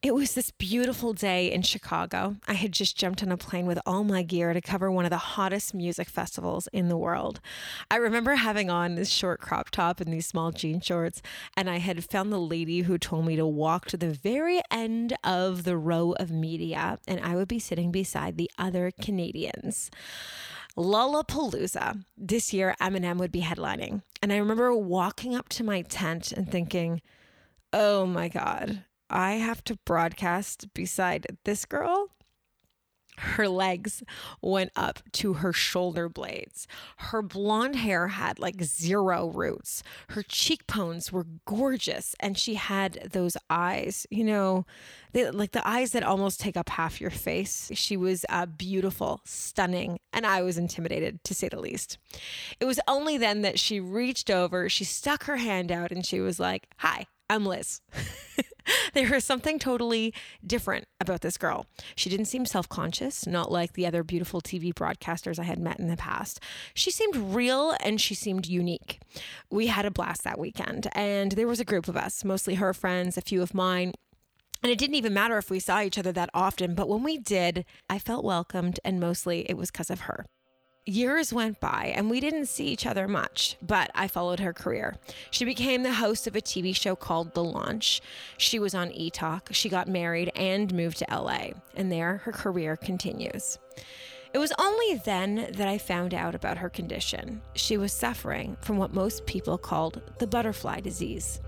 It was this beautiful day in Chicago. I had just jumped on a plane with all my gear to cover one of the hottest music festivals in the world. I remember having on this short crop top and these small jean shorts, and I had found the lady who told me to walk to the very end of the row of media, and I would be sitting beside the other Canadians. Lollapalooza. This year, Eminem would be headlining. And I remember walking up to my tent and thinking, oh my God, I have to broadcast beside this girl. Her legs went up to her shoulder blades. Her blonde hair had like zero roots. Her cheekbones were gorgeous. And she had those eyes, you know, they, like the eyes that almost take up half your face. She was uh, beautiful, stunning, and I was intimidated to say the least. It was only then that she reached over, she stuck her hand out, and she was like, Hi, I'm Liz. there was something totally different about this girl. She didn't seem self conscious, not like the other beautiful TV broadcasters I had met in the past. She seemed real and she seemed unique. We had a blast that weekend, and there was a group of us, mostly her friends, a few of mine. And it didn't even matter if we saw each other that often, but when we did, I felt welcomed, and mostly it was because of her years went by and we didn't see each other much, but I followed her career. She became the host of a TV show called The Launch. She was on E Talk. She got married and moved to LA, and there her career continues. It was only then that I found out about her condition. She was suffering from what most people called the butterfly disease.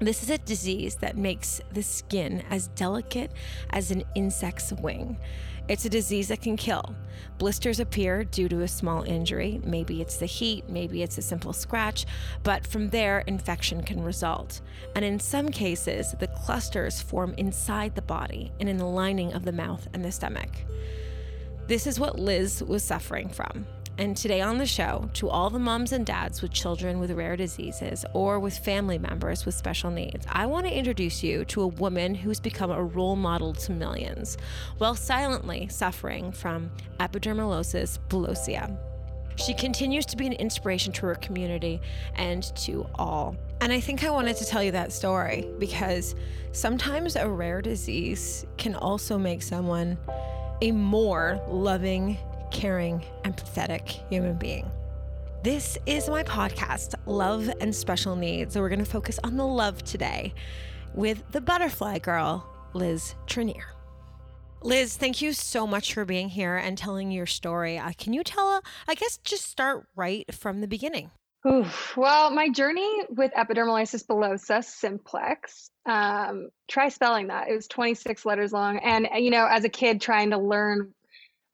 This is a disease that makes the skin as delicate as an insect's wing. It's a disease that can kill. Blisters appear due to a small injury. Maybe it's the heat, maybe it's a simple scratch, but from there, infection can result. And in some cases, the clusters form inside the body and in the lining of the mouth and the stomach. This is what Liz was suffering from. And today on the show, to all the moms and dads with children with rare diseases or with family members with special needs, I want to introduce you to a woman who's become a role model to millions while silently suffering from epidermolysis bullosa. She continues to be an inspiration to her community and to all. And I think I wanted to tell you that story because sometimes a rare disease can also make someone a more loving caring, empathetic human being. This is my podcast, Love and Special Needs. So we're going to focus on the love today with the butterfly girl, Liz Trinnear. Liz, thank you so much for being here and telling your story. Uh, can you tell, uh, I guess, just start right from the beginning? Oof. Well, my journey with epidermolysis bullosa simplex, um, try spelling that. It was 26 letters long. And, you know, as a kid trying to learn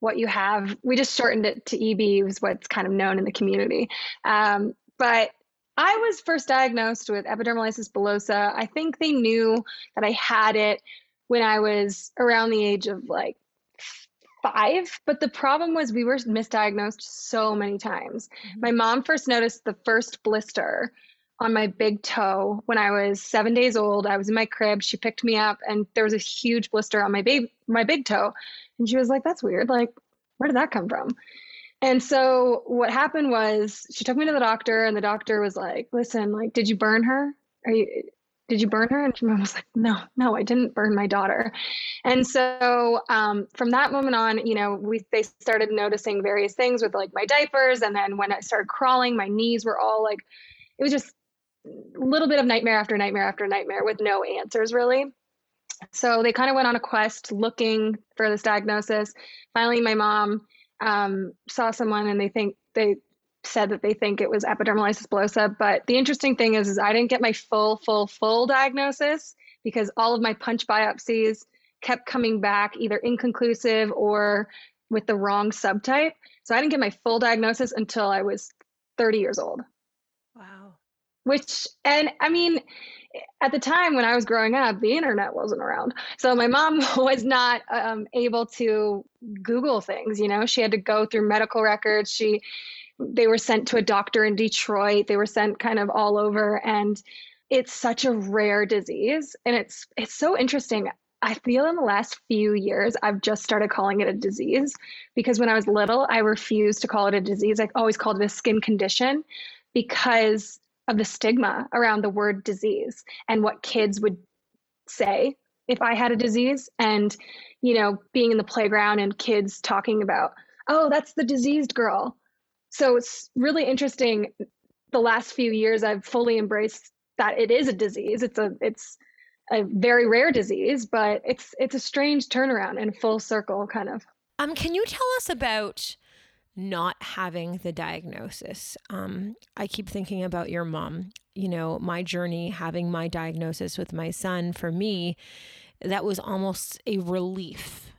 what you have. We just shortened it to EB, was what's kind of known in the community. Um, but I was first diagnosed with epidermolysis bullosa. I think they knew that I had it when I was around the age of like five. But the problem was we were misdiagnosed so many times. Mm-hmm. My mom first noticed the first blister on my big toe when I was seven days old. I was in my crib. She picked me up, and there was a huge blister on my baby, my big toe. And she was like, "That's weird. Like, where did that come from?" And so what happened was she took me to the doctor, and the doctor was like, "Listen, like, did you burn her? Are you?" Did you burn her? And mom was like, No, no, I didn't burn my daughter. And so um, from that moment on, you know, we they started noticing various things with like my diapers, and then when I started crawling, my knees were all like, it was just little bit of nightmare after nightmare after nightmare with no answers really. So they kind of went on a quest looking for this diagnosis. Finally, my mom um, saw someone and they think they said that they think it was epidermolysis bullosa. But the interesting thing is, is I didn't get my full, full, full diagnosis because all of my punch biopsies kept coming back either inconclusive or with the wrong subtype. So I didn't get my full diagnosis until I was 30 years old which and i mean at the time when i was growing up the internet wasn't around. So my mom was not um, able to google things you know? She had to go through medical records. She they were sent to a doctor in detroit. They were sent kind of all over. And it's such a rare disease. And it's it's so interesting. I feel in the last few years, I've just started calling it a disease because when I was little, I refused to call it a disease. I always called it a skin condition because of the stigma around the word disease and what kids would say if I had a disease and, you know, being in the playground and kids talking about, oh, that's the diseased girl. So it's really interesting. The last few years, I've fully embraced that it is a disease. It's a, it's, a very rare disease, but it's it's a strange turnaround and full circle kind of. Um, can you tell us about not having the diagnosis? Um, I keep thinking about your mom. You know, my journey having my diagnosis with my son for me, that was almost a relief.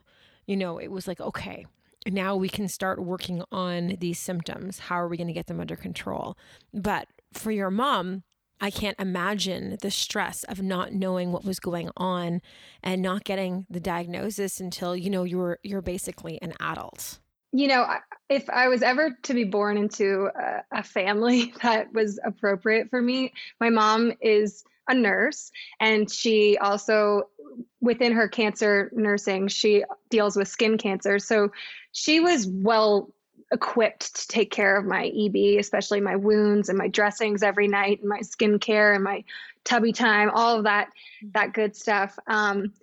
You know, it was like, okay, now we can start working on these symptoms. How are we going to get them under control? But for your mom, I can't imagine the stress of not knowing what was going on and not getting the diagnosis until you know you're you're basically an adult. You know, if I was ever to be born into a, a family that was appropriate for me, my mom is a nurse and she also within her cancer nursing she deals with skin cancer so she was well equipped to take care of my EB, especially my wounds and my dressings every night and my skincare and my tubby time, all of that that good stuff. Um,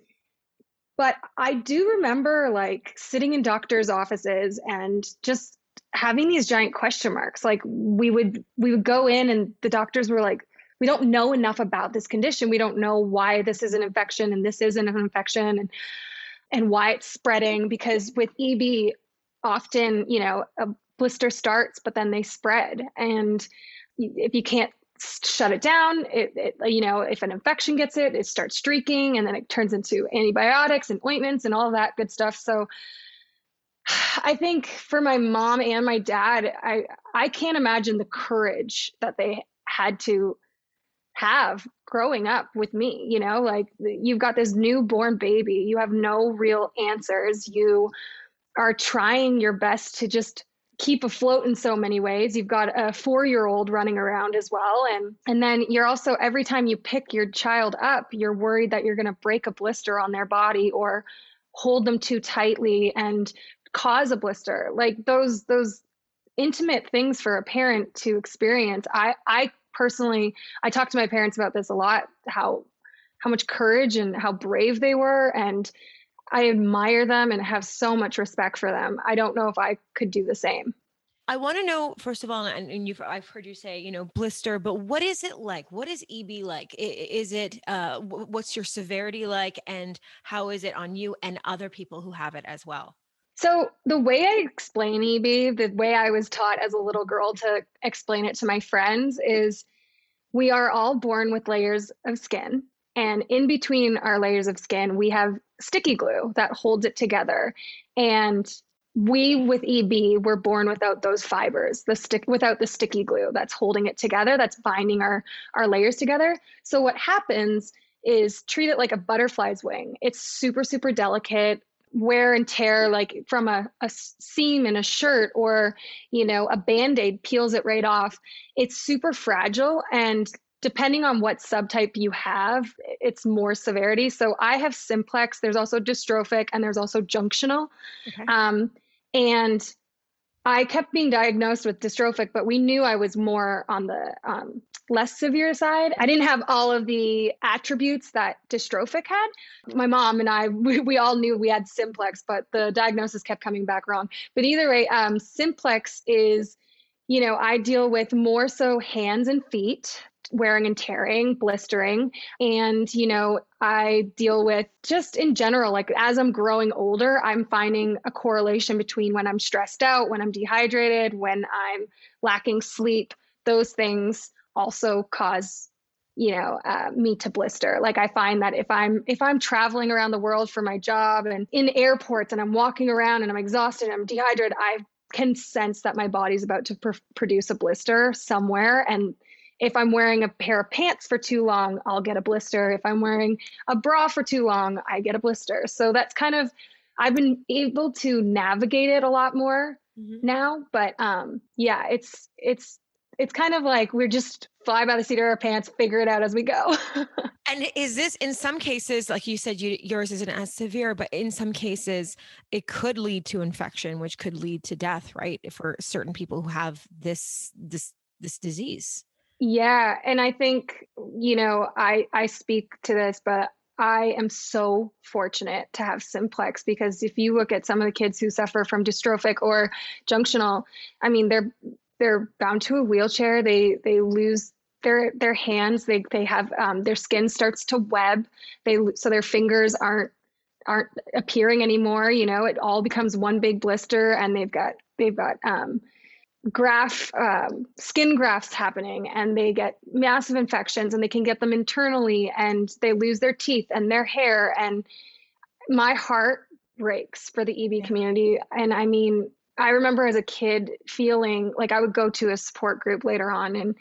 but I do remember like sitting in doctors' offices and just having these giant question marks. Like we would we would go in and the doctors were like, we don't know enough about this condition. We don't know why this is an infection and this isn't an infection and and why it's spreading because with EB often, you know, a blister starts, but then they spread. And if you can't shut it down, it, it, you know, if an infection gets it, it starts streaking and then it turns into antibiotics and ointments and all that good stuff. So I think for my mom and my dad, I, I can't imagine the courage that they had to have growing up with me you know like you've got this newborn baby. You have no real answers. You are trying your best to just keep afloat in so many ways. You've got a 4-year-old running around as well and and then you're also every time you pick your child up, you're worried that you're going to break a blister on their body or hold them too tightly and cause a blister. Like those those intimate things for a parent to experience. I I personally I talk to my parents about this a lot how how much courage and how brave they were and I admire them and have so much respect for them. I don't know if I could do the same. I want to know first of all, and, and you've I've heard you say you know blister, but what is it like? What is EB like? Is it uh, what's your severity like, and how is it on you and other people who have it as well? So the way I explain EB, the way I was taught as a little girl to explain it to my friends is, we are all born with layers of skin, and in between our layers of skin, we have sticky glue that holds it together. And we with EB were born without those fibers, the stick without the sticky glue that's holding it together, that's binding our our layers together. So what happens is treat it like a butterfly's wing. It's super super delicate wear and tear like from a, a seam in a shirt or you know a band-aid peels it right off it's super fragile and depending on what subtype you have, it's more severity. So I have simplex. There's also dystrophic, and there's also junctional. Okay. Um, and I kept being diagnosed with dystrophic, but we knew I was more on the um, less severe side. I didn't have all of the attributes that dystrophic had. My mom and I, we, we all knew we had simplex, but the diagnosis kept coming back wrong. But either way, um, simplex is, you know, I deal with more so hands and feet wearing and tearing, blistering. And, you know, I deal with just in general, like as I'm growing older, I'm finding a correlation between when I'm stressed out, when I'm dehydrated, when I'm lacking sleep. Those things also cause you know uh, me to blister like i find that if i'm if i'm traveling around the world for my job and in airports and i'm walking around and i'm exhausted and i'm dehydrated i can sense that my body's about to pr- produce a blister somewhere and if I'm wearing a pair of pants for too long, I'll get a blister. If I'm wearing a bra for too long, I get a blister. So that's kind of I've been able to navigate it a lot more mm-hmm. now, but um yeah, it's it's it's kind of like we're just fly by the seat of our pants, figure it out as we go. and is this in some cases, like you said, you, yours isn't as severe, but in some cases, it could lead to infection, which could lead to death, right? For certain people who have this this this disease. Yeah, and I think you know I I speak to this, but I am so fortunate to have simplex because if you look at some of the kids who suffer from dystrophic or junctional, I mean they're they're bound to a wheelchair. They they lose their their hands. They they have um, their skin starts to web. They so their fingers aren't aren't appearing anymore. You know, it all becomes one big blister, and they've got they've got um, graft um, skin grafts happening and they get massive infections and they can get them internally and they lose their teeth and their hair and my heart breaks for the eb yeah. community and i mean i remember as a kid feeling like i would go to a support group later on in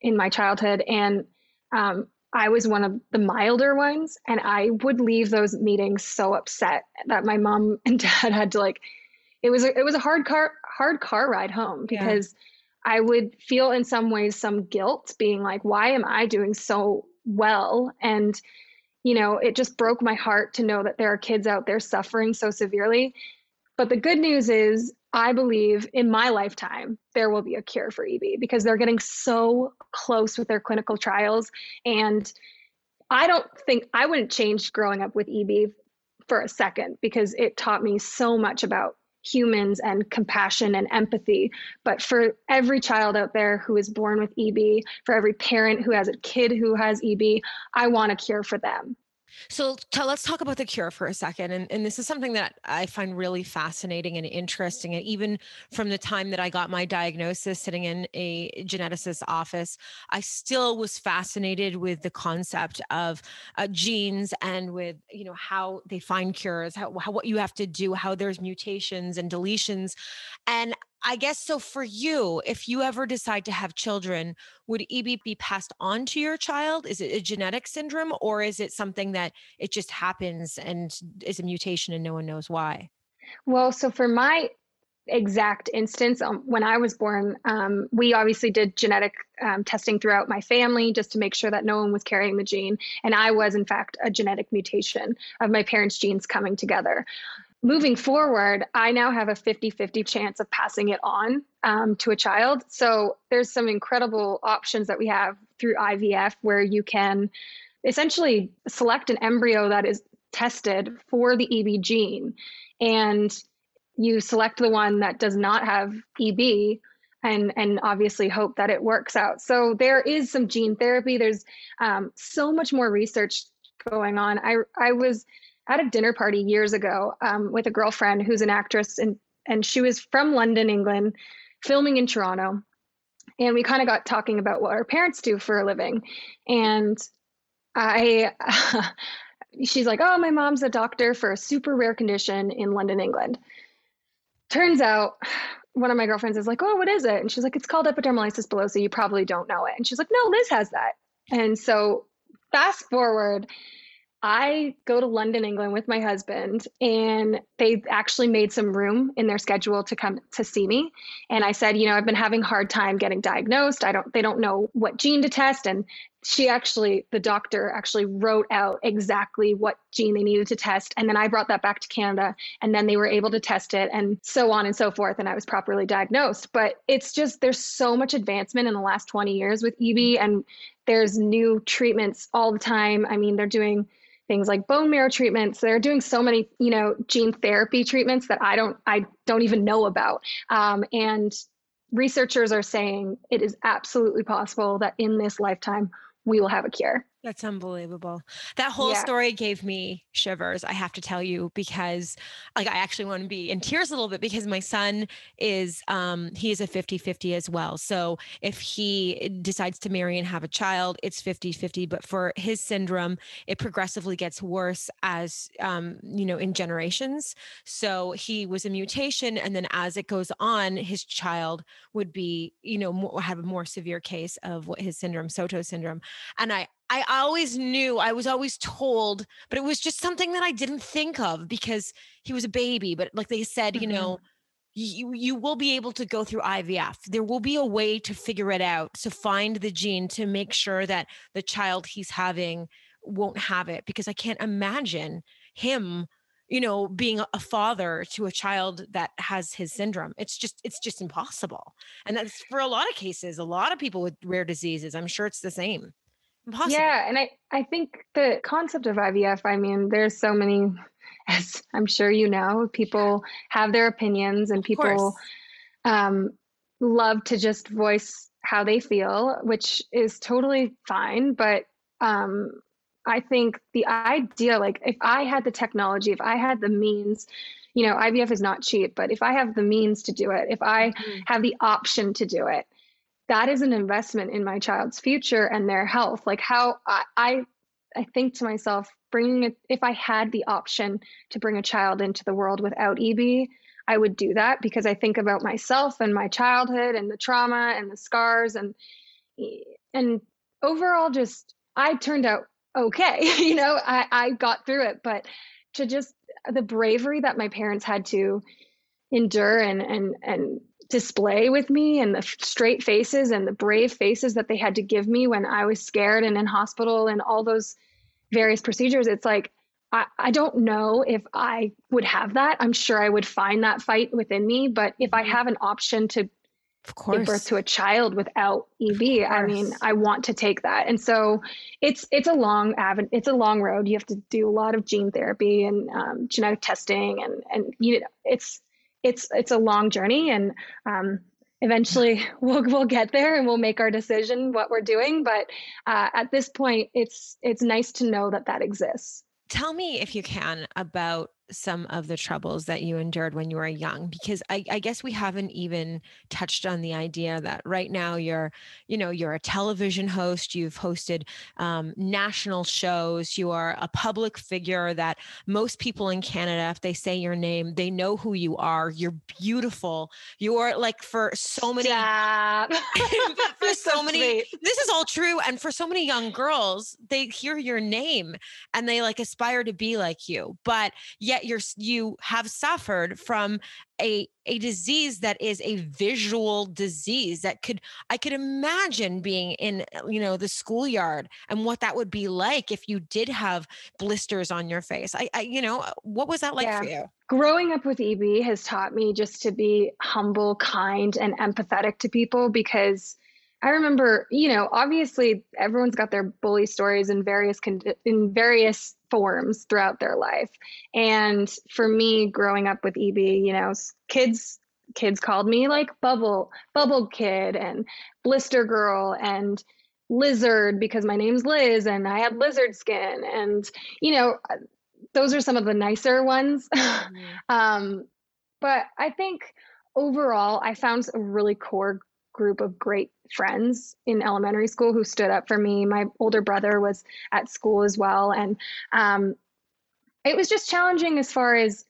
in my childhood and um, i was one of the milder ones and i would leave those meetings so upset that my mom and dad had to like it was a, it was a hard car hard car ride home because yeah. I would feel in some ways some guilt being like why am I doing so well? And you know it just broke my heart to know that there are kids out there suffering so severely. But the good news is I believe in my lifetime there will be a cure for EB because they're getting so close with their clinical trials. And I don't think I wouldn't change growing up with EB for a second because it taught me so much about humans and compassion and empathy. But for every child out there who is born with EB, for every parent who has a kid who has EB, I want a cure for them. So let's talk about the cure for a second. And, and this is something that I find really fascinating and interesting. And even from the time that I got my diagnosis sitting in a geneticist's office, I still was fascinated with the concept of uh, genes and with, you know, how they find cures, how, how what you have to do, how there's mutations and deletions. And I guess so for you, if you ever decide to have children, would EB be passed on to your child? Is it a genetic syndrome or is it something that it just happens and is a mutation and no one knows why? Well, so for my exact instance, um, when I was born, um, we obviously did genetic um, testing throughout my family just to make sure that no one was carrying the gene. And I was, in fact, a genetic mutation of my parents' genes coming together moving forward, I now have a 50 50 chance of passing it on um, to a child. So there's some incredible options that we have through IVF where you can essentially select an embryo that is tested for the EB gene. And you select the one that does not have EB and and obviously hope that it works out. So there is some gene therapy. There's um, so much more research going on. I I was at a dinner party years ago um, with a girlfriend who's an actress and and she was from London, England, filming in Toronto. And we kind of got talking about what our parents do for a living. And I she's like, "Oh, my mom's a doctor for a super rare condition in London, England." Turns out one of my girlfriends is like, "Oh, what is it?" And she's like, "It's called epidermolysis bullosa. You probably don't know it." And she's like, "No, Liz has that." And so fast forward I go to London, England with my husband, and they actually made some room in their schedule to come to see me. And I said, you know, I've been having hard time getting diagnosed. I don't, they don't know what gene to test. And she actually, the doctor actually wrote out exactly what gene they needed to test. And then I brought that back to Canada, and then they were able to test it, and so on and so forth. And I was properly diagnosed. But it's just, there's so much advancement in the last 20 years with EB, and there's new treatments all the time. I mean, they're doing things like bone marrow treatments. They're doing so many, you know, gene therapy treatments that I don't, I don't even know about. Um, and researchers are saying it is absolutely possible that in this lifetime we will have a cure. That's unbelievable. That whole yeah. story gave me shivers, I have to tell you, because like I actually want to be in tears a little bit because my son is um he is a 50-50 as well. So if he decides to marry and have a child, it's 50-50, but for his syndrome, it progressively gets worse as um you know in generations. So he was a mutation and then as it goes on, his child would be, you know, more, have a more severe case of what his syndrome, Sotos syndrome. And I I always knew, I was always told, but it was just something that I didn't think of because he was a baby. But like they said, mm-hmm. you know, you you will be able to go through IVF. There will be a way to figure it out, to find the gene to make sure that the child he's having won't have it because I can't imagine him you know being a father to a child that has his syndrome it's just it's just impossible and that's for a lot of cases a lot of people with rare diseases i'm sure it's the same Impossible. Yeah, and I I think the concept of IVF, I mean, there's so many as I'm sure you know, people have their opinions and people um, love to just voice how they feel, which is totally fine. But um, I think the idea, like if I had the technology, if I had the means, you know, IVF is not cheap, but if I have the means to do it, if I mm-hmm. have the option to do it, that is an investment in my child's future and their health. Like how I, I, I think to myself, bringing it, if I had the option to bring a child into the world without EB, I would do that because I think about myself and my childhood and the trauma and the scars and and overall just I turned out okay. you know, I, I got through it. But to just the bravery that my parents had to endure and and and display with me and the straight faces and the brave faces that they had to give me when I was scared and in hospital and all those various procedures, it's like I, I don't know if I would have that. I'm sure I would find that fight within me, but if I mm-hmm. have an option to of course. give birth to a child without EB, I mean, I want to take that. And so it's it's a long avid, it's a long road. You have to do a lot of gene therapy and um, genetic testing, and and you know, it's it's it's a long journey, and um, eventually we'll we'll get there and we'll make our decision what we're doing. But uh, at this point, it's it's nice to know that that exists. Tell me if you can about some of the troubles that you endured when you were young because I, I, guess we haven't even touched on the idea that right now you're you know you're a television host you've hosted um, national shows you are a public figure that most people in canada if they say your name they know who you are you're beautiful you're like for so many for so, so many this is all true and for so many young girls they hear your name and they like aspire to be like you but yet yet you're you have suffered from a a disease that is a visual disease that could I could imagine being in uh, you know the schoolyard and what that would be like if you did have blisters on your face. I, I you know uh, what was that like yeah. for you? Growing up with EB has taught me just to be humble, kind, and empathetic to people because I remember, you know, obviously everyone's got their bully stories in various con- in various forms throughout their life. And for me, growing up with EB, you know, kids kids called me like bubble bubble kid and blister girl and lizard because my name's Liz and I had lizard skin and you know those are some of the nicer ones. Mm-hmm. um, but I think overall I found a really core group of great friends in elementary school who stood up for me. My older brother was at school as well. And um, it was just challenging as far as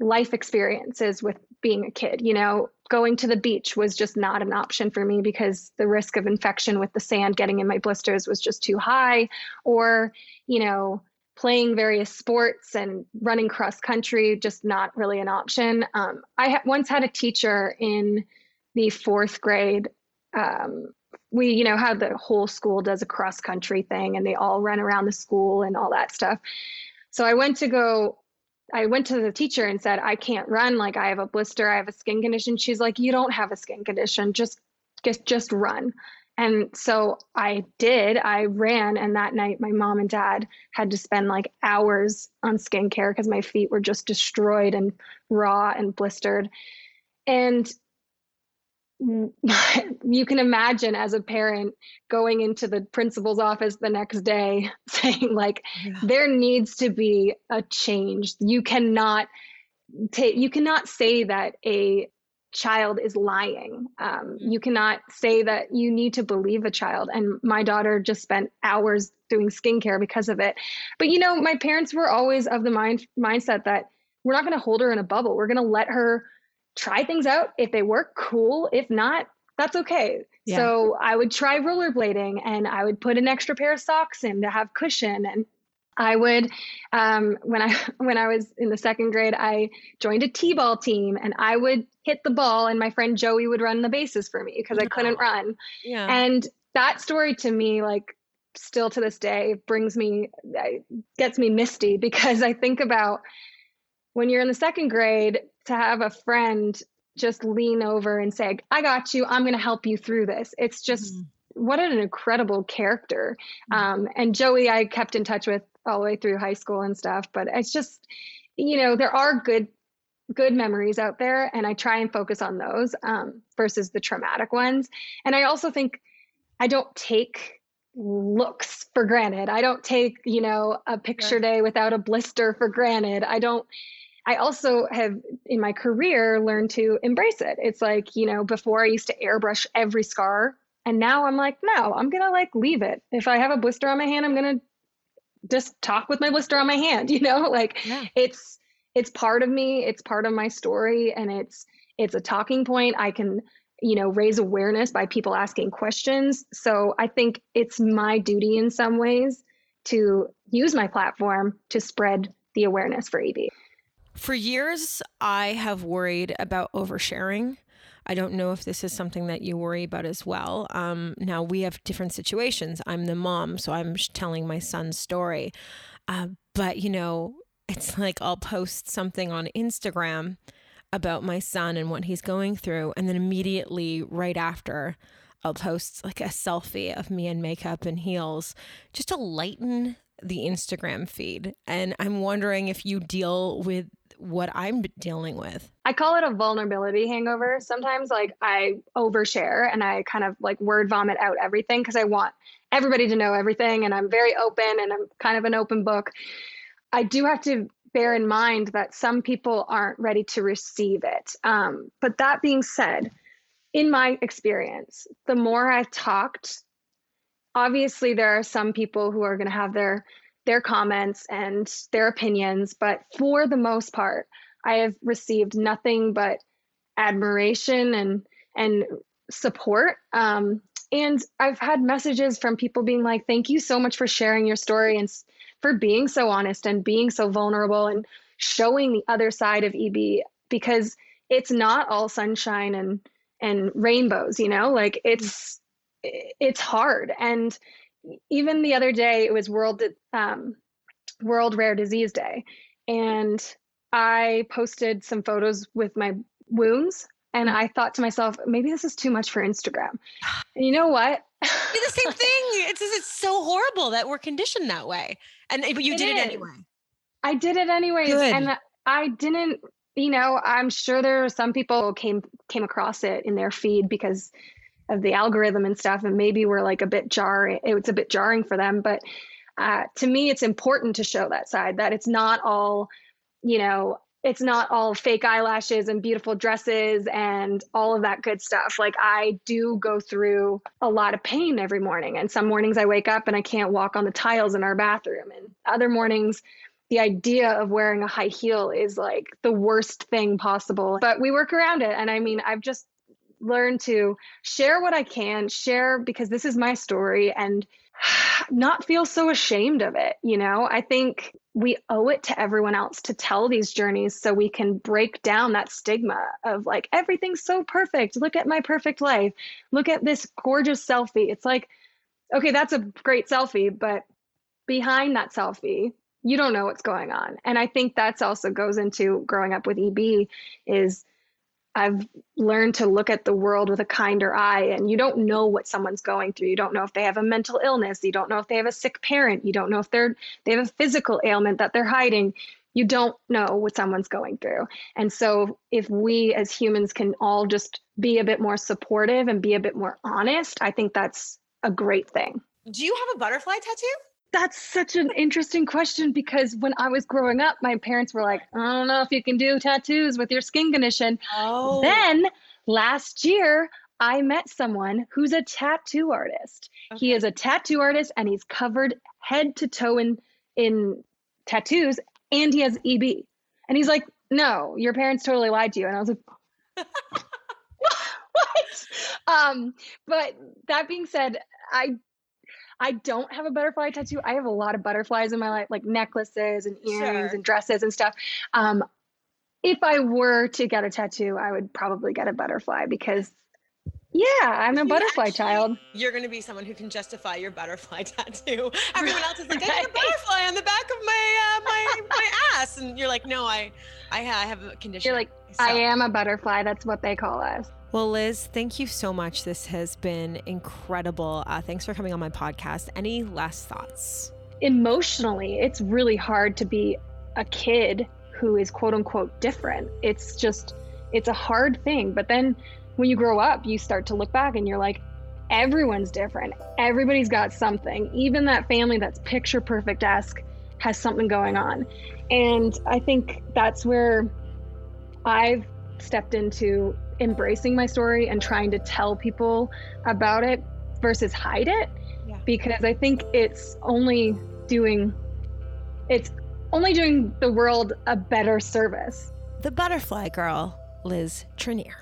life experiences with being a kid. You know, going to the beach was just not an option for me because the risk of infection with the sand getting in my blisters was just too high. Or, you know, playing various sports and running cross country, just not really an option. Um, I ha- once had a teacher in the fourth grade, um, we, you know, how the whole school does a cross country thing and they all run around the school and all that stuff. So I went to go, I went to the teacher and said, I can't run. Like I have a blister, I have a skin condition. She's like, you don't have a skin condition. Just, just, just run. And so I did. I ran, and that night my mom and dad had to spend like hours on skincare because my feet were just destroyed and raw and blistered. And you can imagine as a parent going into the principal's office the next day saying like yeah. there needs to be a change. You cannot take you cannot say that a child is lying. Um, you cannot say that you need to believe a child. And my daughter just spent hours doing skincare because of it. But you know my parents were always of the mind mindset that we're not going to hold her in a bubble. We're going to let her try things out. If they work, cool. If not, that's okay. Yeah. So I would try rollerblading and I would put an extra pair of socks in to have cushion and I would um, when I when I was in the second grade, I joined a t-ball team, and I would hit the ball, and my friend Joey would run the bases for me because I couldn't run. Yeah. And that story to me, like still to this day, brings me gets me misty because I think about when you're in the second grade to have a friend just lean over and say, I got you. I'm going to help you through this. It's just, mm. what an incredible character. Mm-hmm. Um, and Joey, I kept in touch with all the way through high school and stuff. But it's just, you know, there are good good memories out there and i try and focus on those um, versus the traumatic ones and i also think i don't take looks for granted i don't take you know a picture day without a blister for granted i don't I also have in my career learned to embrace it. It's like, you know, before I used to airbrush every scar. And now I'm like, no, I'm going to like leave it. If I have a blister on my hand, I'm going to just talk with my blister on my hand, you know? Like yeah. it's it's part of me, it's part of my story and it's it's a talking point. I can, you know, raise awareness by people asking questions. So I think it's my duty in some ways to use my platform to spread the awareness for EB. For years, I have worried about oversharing. I don't know if this is something that you worry about as well. Um, now, we have different situations. I'm the mom, so I'm telling my son's story. Uh, but, you know, it's like I'll post something on Instagram about my son and what he's going through. And then immediately, right after, I'll post like a selfie of me in makeup and heels just to lighten the Instagram feed. And I'm wondering if you deal with what I'm dealing with. I call it a vulnerability hangover. Sometimes like I overshare and I kind of like word vomit out everything because I want everybody to know everything and I'm very open and I'm kind of an open book. I do have to bear in mind that some people aren't ready to receive it. Um, but that being said, in my experience, the more I've talked, obviously there are some people who are going to have their their comments and their opinions, but for the most part, I have received nothing but admiration and and support. Um, and I've had messages from people being like, "Thank you so much for sharing your story and for being so honest and being so vulnerable and showing the other side of EB because it's not all sunshine and and rainbows. You know, like it's it's hard. And even the other day it was world um, world rare disease day. And i posted some photos with my wounds and i thought to myself maybe this is too much for instagram. And you know what? It's the same thing. It's it's so horrible that we're conditioned that way. And but you it did is. it anyway. I did it anyways Good. and i didn't you know i'm sure there are some people came came across it in their feed because of the algorithm and stuff and maybe we're like a bit jarring it's a bit jarring for them but uh, to me it's important to show that side that it's not all you know it's not all fake eyelashes and beautiful dresses and all of that good stuff. Like I do go through a lot of pain every morning. And some mornings I wake up and I can't walk on the tiles in our bathroom. And other mornings, the idea of wearing a high heel is like the worst thing possible. But we work around it. And I mean, I've just learn to share what I can, share because this is my story and not feel so ashamed of it. You know, I think we owe it to everyone else to tell these journeys so we can break down that stigma of like, everything's so perfect. Look at my perfect life. Look at this gorgeous selfie. It's like, okay, that's a great selfie, but behind that selfie, you don't know what's going on. And I think that's also goes into growing up with EB is I've learned to look at the world with a kinder eye and you don't know what someone's going through. You don't know if they have a mental illness, you don't know if they have a sick parent, you don't know if they're they have a physical ailment that they're hiding. You don't know what someone's going through. And so if we as humans can all just be a bit more supportive and be a bit more honest, I think that's a great thing. Do you have a butterfly tattoo? That's such an interesting question because when I was growing up, my parents were like, I don't know if you can do tattoos with your skin condition. Oh. Then last year, I met someone who's a tattoo artist. Okay. He is a tattoo artist and he's covered head to toe in in tattoos and he has EB. And he's like, "No, your parents totally lied to you." And I was like, "What?" Um, but that being said, I I don't have a butterfly tattoo. I have a lot of butterflies in my life, like necklaces and earrings sure. and dresses and stuff. Um, if I were to get a tattoo, I would probably get a butterfly because yeah, I'm a butterfly actually, child. You're going to be someone who can justify your butterfly tattoo. Everyone else is like, right. I have a butterfly on the back of my uh, my my ass, and you're like, no, I I have a condition. You're like, so. I am a butterfly. That's what they call us. Well, Liz, thank you so much. This has been incredible. Uh, thanks for coming on my podcast. Any last thoughts? Emotionally, it's really hard to be a kid who is quote unquote different. It's just, it's a hard thing. But then when you grow up, you start to look back and you're like, everyone's different. Everybody's got something. Even that family that's picture perfect esque has something going on. And I think that's where I've stepped into embracing my story and trying to tell people about it versus hide it yeah. because I think it's only doing it's only doing the world a better service. The butterfly girl, Liz Trinnear.